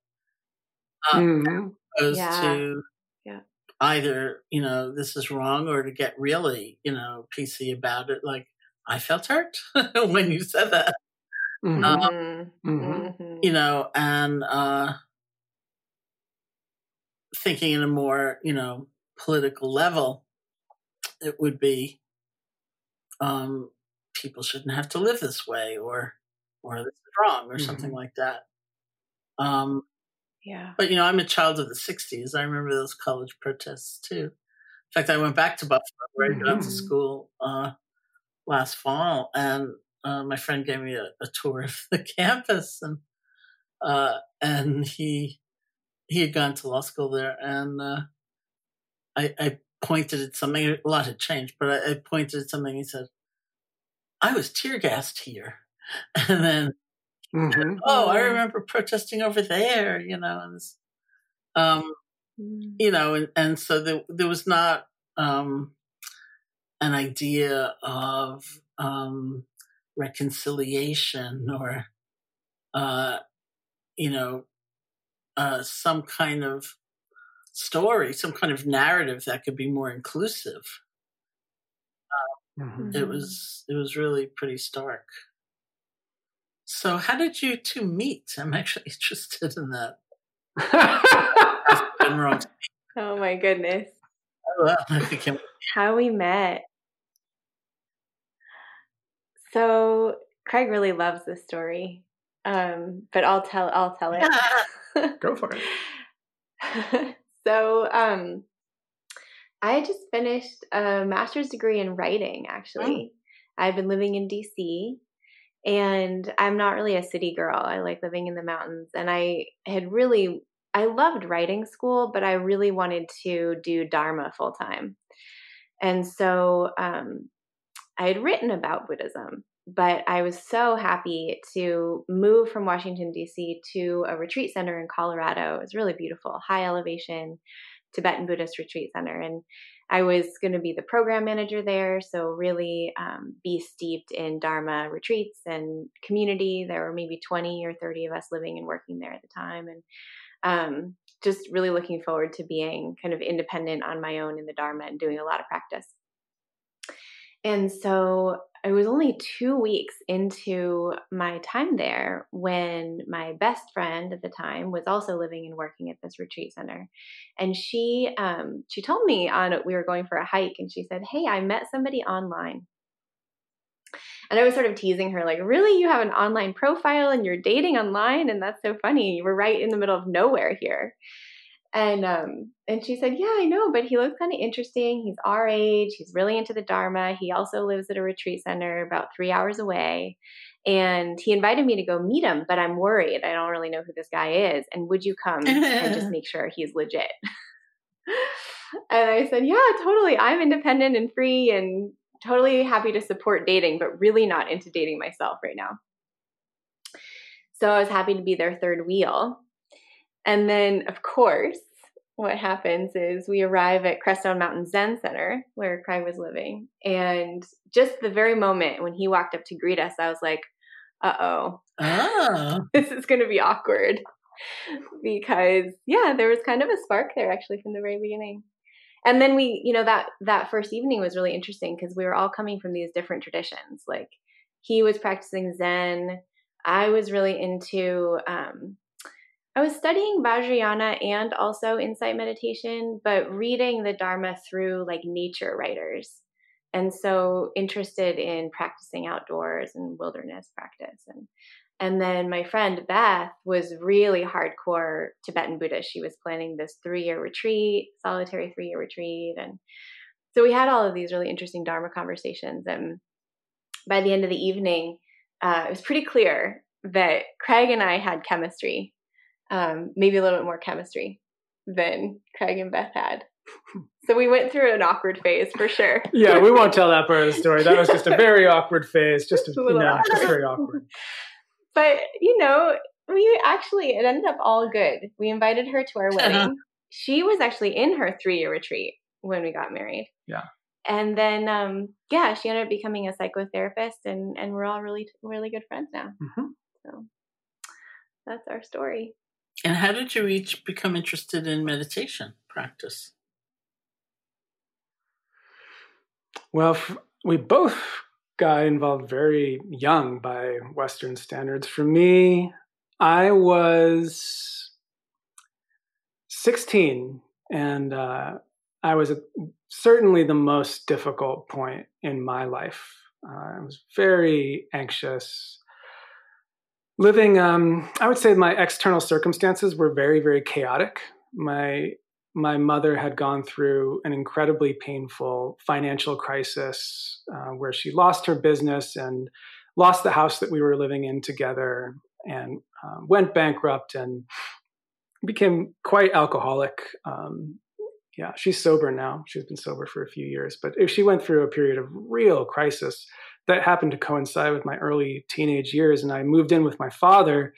Um, Mhm. opposed Yeah. to Yeah. either you know this is wrong or to get really you know PC about it. Like I felt hurt (laughs) when you said that, Mhm. Um, Mhm. Mhm. Mhm. you know, and uh, thinking in a more you know political level, it would be um, people shouldn't have to live this way, or or this is wrong, or something Mhm. like that. Um, Yeah. But you know, I'm a child of the '60s. I remember those college protests too. In fact, I went back to Buffalo, where I went to Mhm. school uh, last fall, and uh, my friend gave me a, a tour of (laughs) the campus, and uh, and he he had gone to law school there, and uh, I, I pointed at something. A lot had changed, but I, I pointed at something. He said, "I was tear gassed here," (laughs) and then Mhm. oh, I remember protesting over there, you know, and um, Mm. you know, and, and so there, there was not um, an idea of um, reconciliation or, uh, you know, uh, some kind of story, some kind of narrative that could be more inclusive. Mhm. It Mhm. was it was really pretty stark. So, how did you two meet? I'm actually (laughs) interested in that. (laughs) Been wrong. Oh my goodness. Oh, well, (laughs) I think I'm- How we met. So Craig really loves this story. Um, but I'll tell I'll tell it. Go for it. so um I just finished a master's degree in writing actually. I've been living in DC and I'm not really a city girl. I like living in the mountains and I had really I loved writing school, but I really wanted to do dharma full time. And so um I had written about Buddhism, but I was so happy to move from Washington, D.C. to a retreat center in Colorado. It was really beautiful, high elevation Tibetan Buddhist retreat center. And I was going to be the program manager there. So, really um, be steeped in Dharma retreats and community. There were maybe 20 or 30 of us living and working there at the time. And um, just really looking forward to being kind of independent on my own in the Dharma and doing a lot of practice. And so I was only two weeks into my time there when my best friend at the time was also living and working at this retreat center. And she um, she told me on we were going for a hike, and she said, "Hey, I met somebody online." And I was sort of teasing her, like, "Really, you have an online profile and you're dating online, and that's so funny. You were right in the middle of nowhere here." And um, and she said, "Yeah, I know, but he looks kind of interesting. He's our age. He's really into the Dharma. He also lives at a retreat center about three hours away, and he invited me to go meet him. But I'm worried. I don't really know who this guy is. And would you come and just (laughs) make sure he's legit?" (laughs) and I said, "Yeah, totally. I'm independent and free, and totally happy to support dating, but really not into dating myself right now." So I was happy to be their third wheel. And then, of course, what happens is we arrive at Crestone Mountain Zen Center where Craig was living. And just the very moment when he walked up to greet us, I was like, uh oh, oh, (laughs) this is going to be awkward. Because, yeah, there was kind of a spark there actually from the very beginning. And then we, you know, that that first evening was really interesting because we were all coming from these different traditions. Like he was practicing Zen. I was really into um, I was studying Vajrayana and also insight meditation, but reading the Dharma through like nature writers. And so interested in practicing outdoors and wilderness practice. And and then my friend Beth was really hardcore Tibetan Buddhist. She was planning this three year retreat, solitary three year retreat. And so we had all of these really interesting Dharma conversations. And by the end of the evening, uh, it was pretty clear that Craig and I had chemistry um, maybe a little bit more chemistry than Craig and Beth had. (laughs) So we went through an awkward phase for sure. yeah, we won't (laughs) tell that part of the story. That was just a very (laughs) awkward phase, just a, you know, just very awkward. But you know, we actually it ended up all good. We invited her to our wedding. she was actually in her three year retreat when we got married. Yeah. And then, um, yeah, she ended up becoming a psychotherapist, and and we're all really really good friends now. Mm-hmm. So that's our story. And how did you each become interested in meditation practice? Well, we both got involved very young by Western standards. For me, I was 16, and uh, I was a, certainly the most difficult point in my life. Uh, I was very anxious. Living, um, I would say my external circumstances were very, very chaotic. My my mother had gone through an incredibly painful financial crisis uh, where she lost her business and lost the house that we were living in together and uh, went bankrupt and became quite alcoholic. Um, yeah, she's sober now. She's been sober for a few years, but if she went through a period of real crisis that happened to coincide with my early teenage years, and I moved in with my father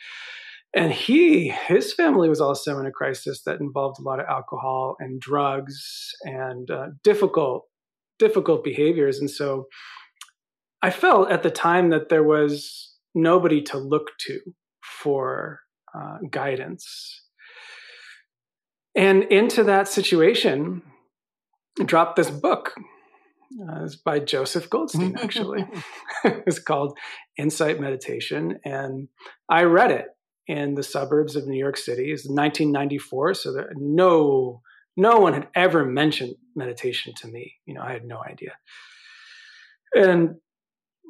and he his family was also in a crisis that involved a lot of alcohol and drugs and uh, difficult difficult behaviors and so i felt at the time that there was nobody to look to for uh, guidance. And into that situation dropped this book uh, it's by Joseph Goldstein, (laughs) actually. (laughs) it's called Insight Meditation. And I read it in the suburbs of New York City. It's 1994, so there, no no one had ever mentioned meditation to me. You know, I had no idea. And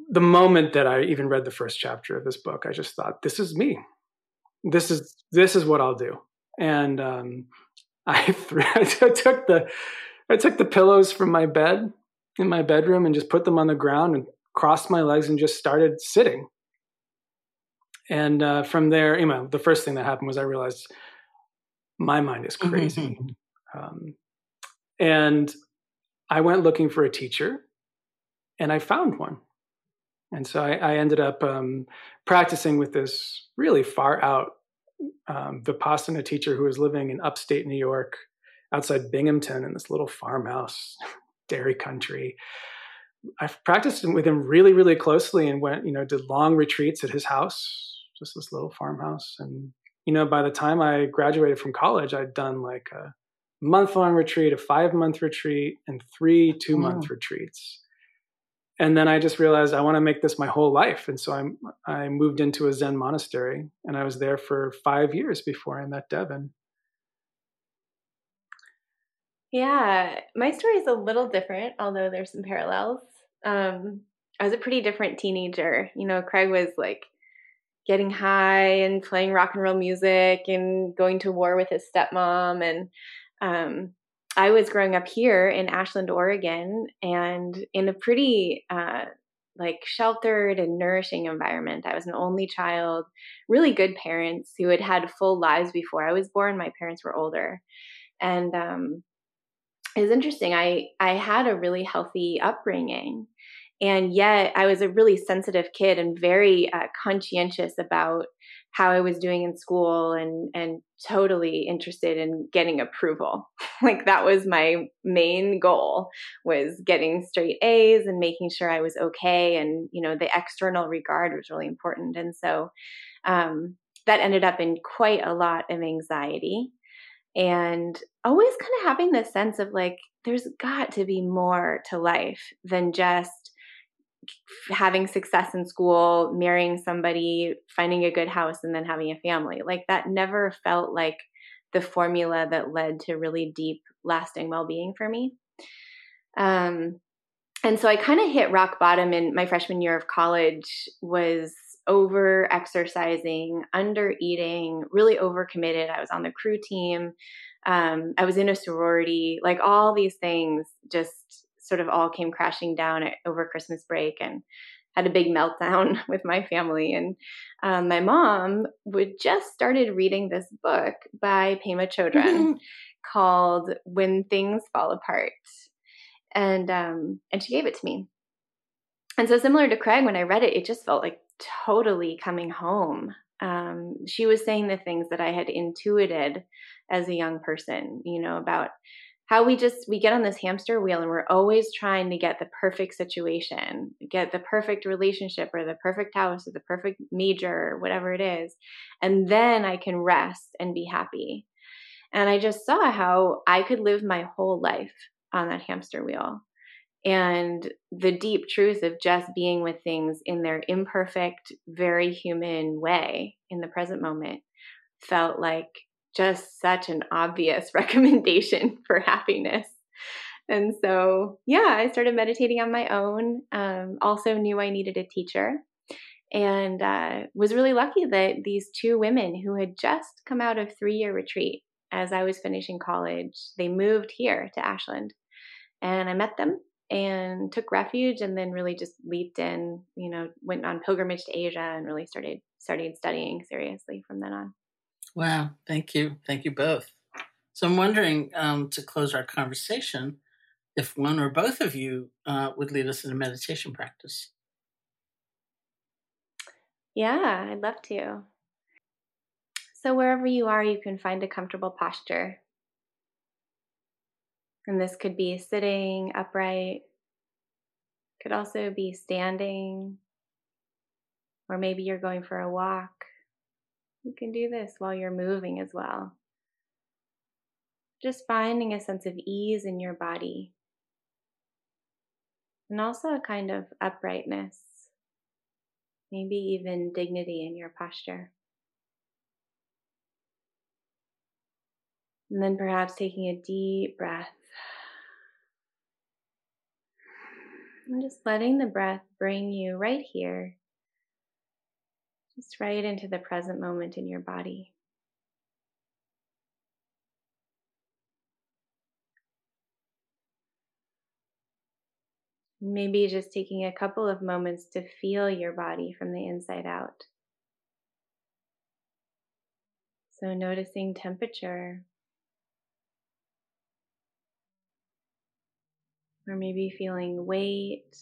the moment that I even read the first chapter of this book, I just thought, "This is me. This is this is what I'll do." And um, (laughs) I, threw, I took the I took the pillows from my bed in my bedroom and just put them on the ground and crossed my legs and just started sitting and uh, from there, you know, the first thing that happened was I realized my mind is crazy. Mm-hmm. Um, and I went looking for a teacher and I found one. And so I, I ended up um, practicing with this really far out um, Vipassana teacher who was living in upstate New York outside Binghamton in this little farmhouse, (laughs) dairy country. I practiced with him really, really closely and went, you know, did long retreats at his house just this little farmhouse. And, you know, by the time I graduated from college, I'd done like a month long retreat, a five month retreat, and three two month retreats. And then I just realized I want to make this my whole life. And so I'm, I moved into a Zen monastery and I was there for five years before I met Devin. Yeah, my story is a little different, although there's some parallels. Um, I was a pretty different teenager. You know, Craig was like getting high and playing rock and roll music and going to war with his stepmom and um, I was growing up here in Ashland, Oregon, and in a pretty uh, like sheltered and nourishing environment. I was an only child, really good parents who had had full lives before I was born. My parents were older, and um, was interesting. I I had a really healthy upbringing, and yet I was a really sensitive kid and very uh, conscientious about how I was doing in school and and totally interested in getting approval. (laughs) like that was my main goal was getting straight A's and making sure I was okay and you know the external regard was really important and so um, that ended up in quite a lot of anxiety and always kind of having this sense of like there's got to be more to life than just having success in school, marrying somebody, finding a good house, and then having a family. Like that never felt like the formula that led to really deep, lasting well being for me. Um, and so I kind of hit rock bottom in my freshman year of college, was over exercising, under eating, really overcommitted. I was on the crew team. Um, I was in a sorority, like all these things just sort of all came crashing down at, over Christmas break and had a big meltdown (laughs) with my family. And um, my mom would just started reading this book by Pema Chodron (laughs) called When Things Fall Apart. And um, and she gave it to me. And so similar to Craig, when I read it, it just felt like totally coming home. Um, she was saying the things that I had intuited as a young person, you know, about how we just we get on this hamster wheel and we're always trying to get the perfect situation get the perfect relationship or the perfect house or the perfect major or whatever it is and then i can rest and be happy and i just saw how i could live my whole life on that hamster wheel and the deep truth of just being with things in their imperfect very human way in the present moment felt like just such an obvious (laughs) recommendation for happiness. And so, yeah, I started meditating on my own. Um, also, knew I needed a teacher and uh, was really lucky that these two women who had just come out of three year retreat as I was finishing college, they moved here to Ashland. And I met them and took refuge and then really just leaped in, you know, went on pilgrimage to Asia and really started started studying seriously from then on. Wow, thank you. Thank you both. So I'm wondering um, to close our conversation if one or both of you uh, would lead us in a meditation practice. Yeah, I'd love to. So, wherever you are, you can find a comfortable posture. And this could be sitting upright, could also be standing, or maybe you're going for a walk. You can do this while you're moving as well. Just finding a sense of ease in your body and also a kind of uprightness, maybe even dignity in your posture. And then perhaps taking a deep breath. And just letting the breath bring you right here just right into the present moment in your body. Maybe just taking a couple of moments to feel your body from the inside out. So, noticing temperature, or maybe feeling weight,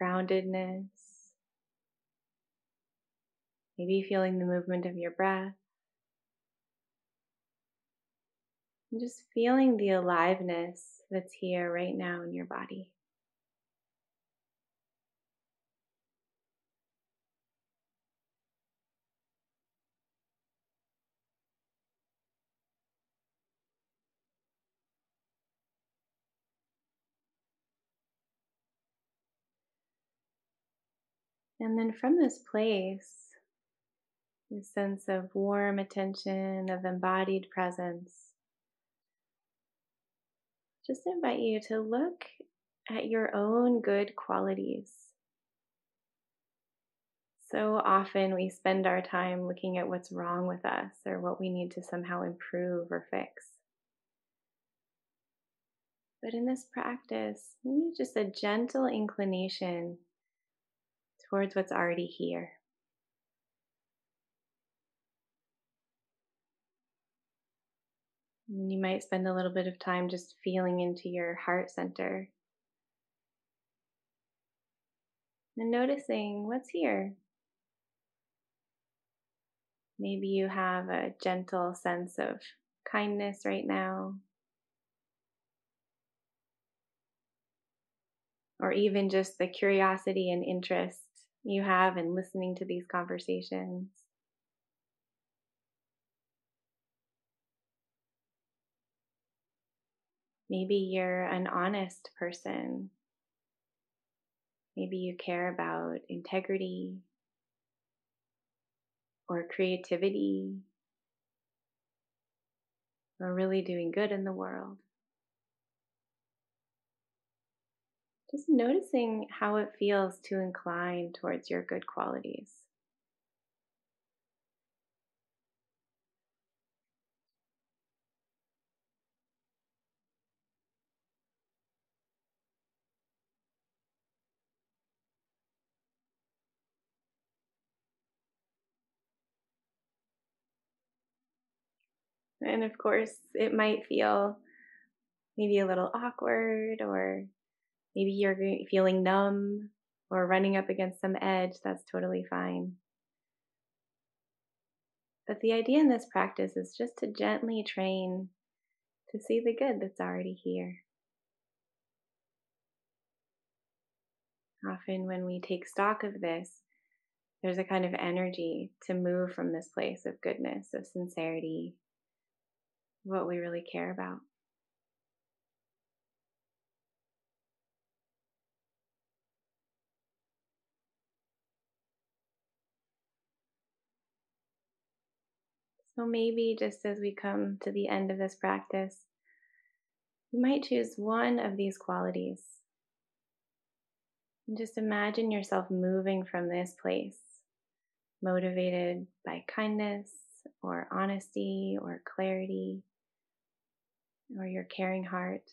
groundedness. Maybe feeling the movement of your breath. And just feeling the aliveness that's here right now in your body. And then from this place, a sense of warm attention, of embodied presence. Just invite you to look at your own good qualities. So often we spend our time looking at what's wrong with us or what we need to somehow improve or fix. But in this practice, maybe just a gentle inclination towards what's already here. And you might spend a little bit of time just feeling into your heart center and noticing what's here. Maybe you have a gentle sense of kindness right now, or even just the curiosity and interest you have in listening to these conversations. Maybe you're an honest person. Maybe you care about integrity or creativity or really doing good in the world. Just noticing how it feels to incline towards your good qualities. And of course, it might feel maybe a little awkward, or maybe you're feeling numb or running up against some edge. That's totally fine. But the idea in this practice is just to gently train to see the good that's already here. Often, when we take stock of this, there's a kind of energy to move from this place of goodness, of sincerity, what we really care about. So maybe just as we come to the end of this practice, you might choose one of these qualities. And just imagine yourself moving from this place, motivated by kindness or honesty or clarity or your caring heart.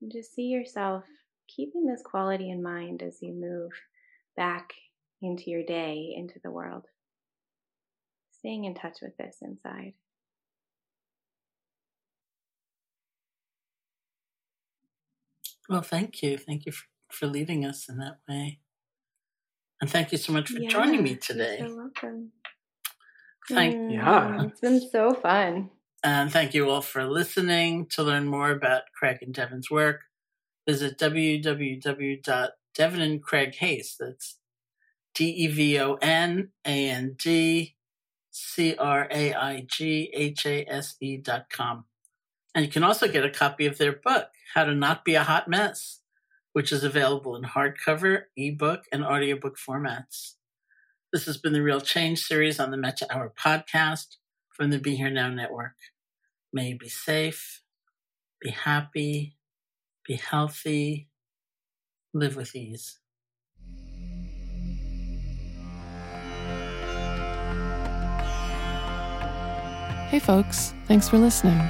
And just see yourself keeping this quality in mind as you move back into your day, into the world. Staying in touch with this inside. Well, thank you. Thank you for, for leading us in that way. And thank you so much for yeah, joining me today. You're welcome. Thank mm, yeah. It's been so fun. And thank you all for listening. To learn more about Craig and Devon's work, visit www.devonandcraighase. That's D E V O N A N D C R A I G H A S E dot com. And you can also get a copy of their book, How to Not Be a Hot Mess, which is available in hardcover, ebook, and audiobook formats. This has been the Real Change series on the Metta Hour podcast from the Be Here Now Network. May you be safe, be happy, be healthy, live with ease. Hey, folks, thanks for listening.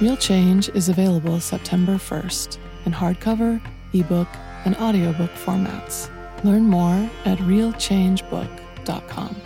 Real Change is available September 1st in hardcover, ebook, and audiobook formats. Learn more at realchangebook.com.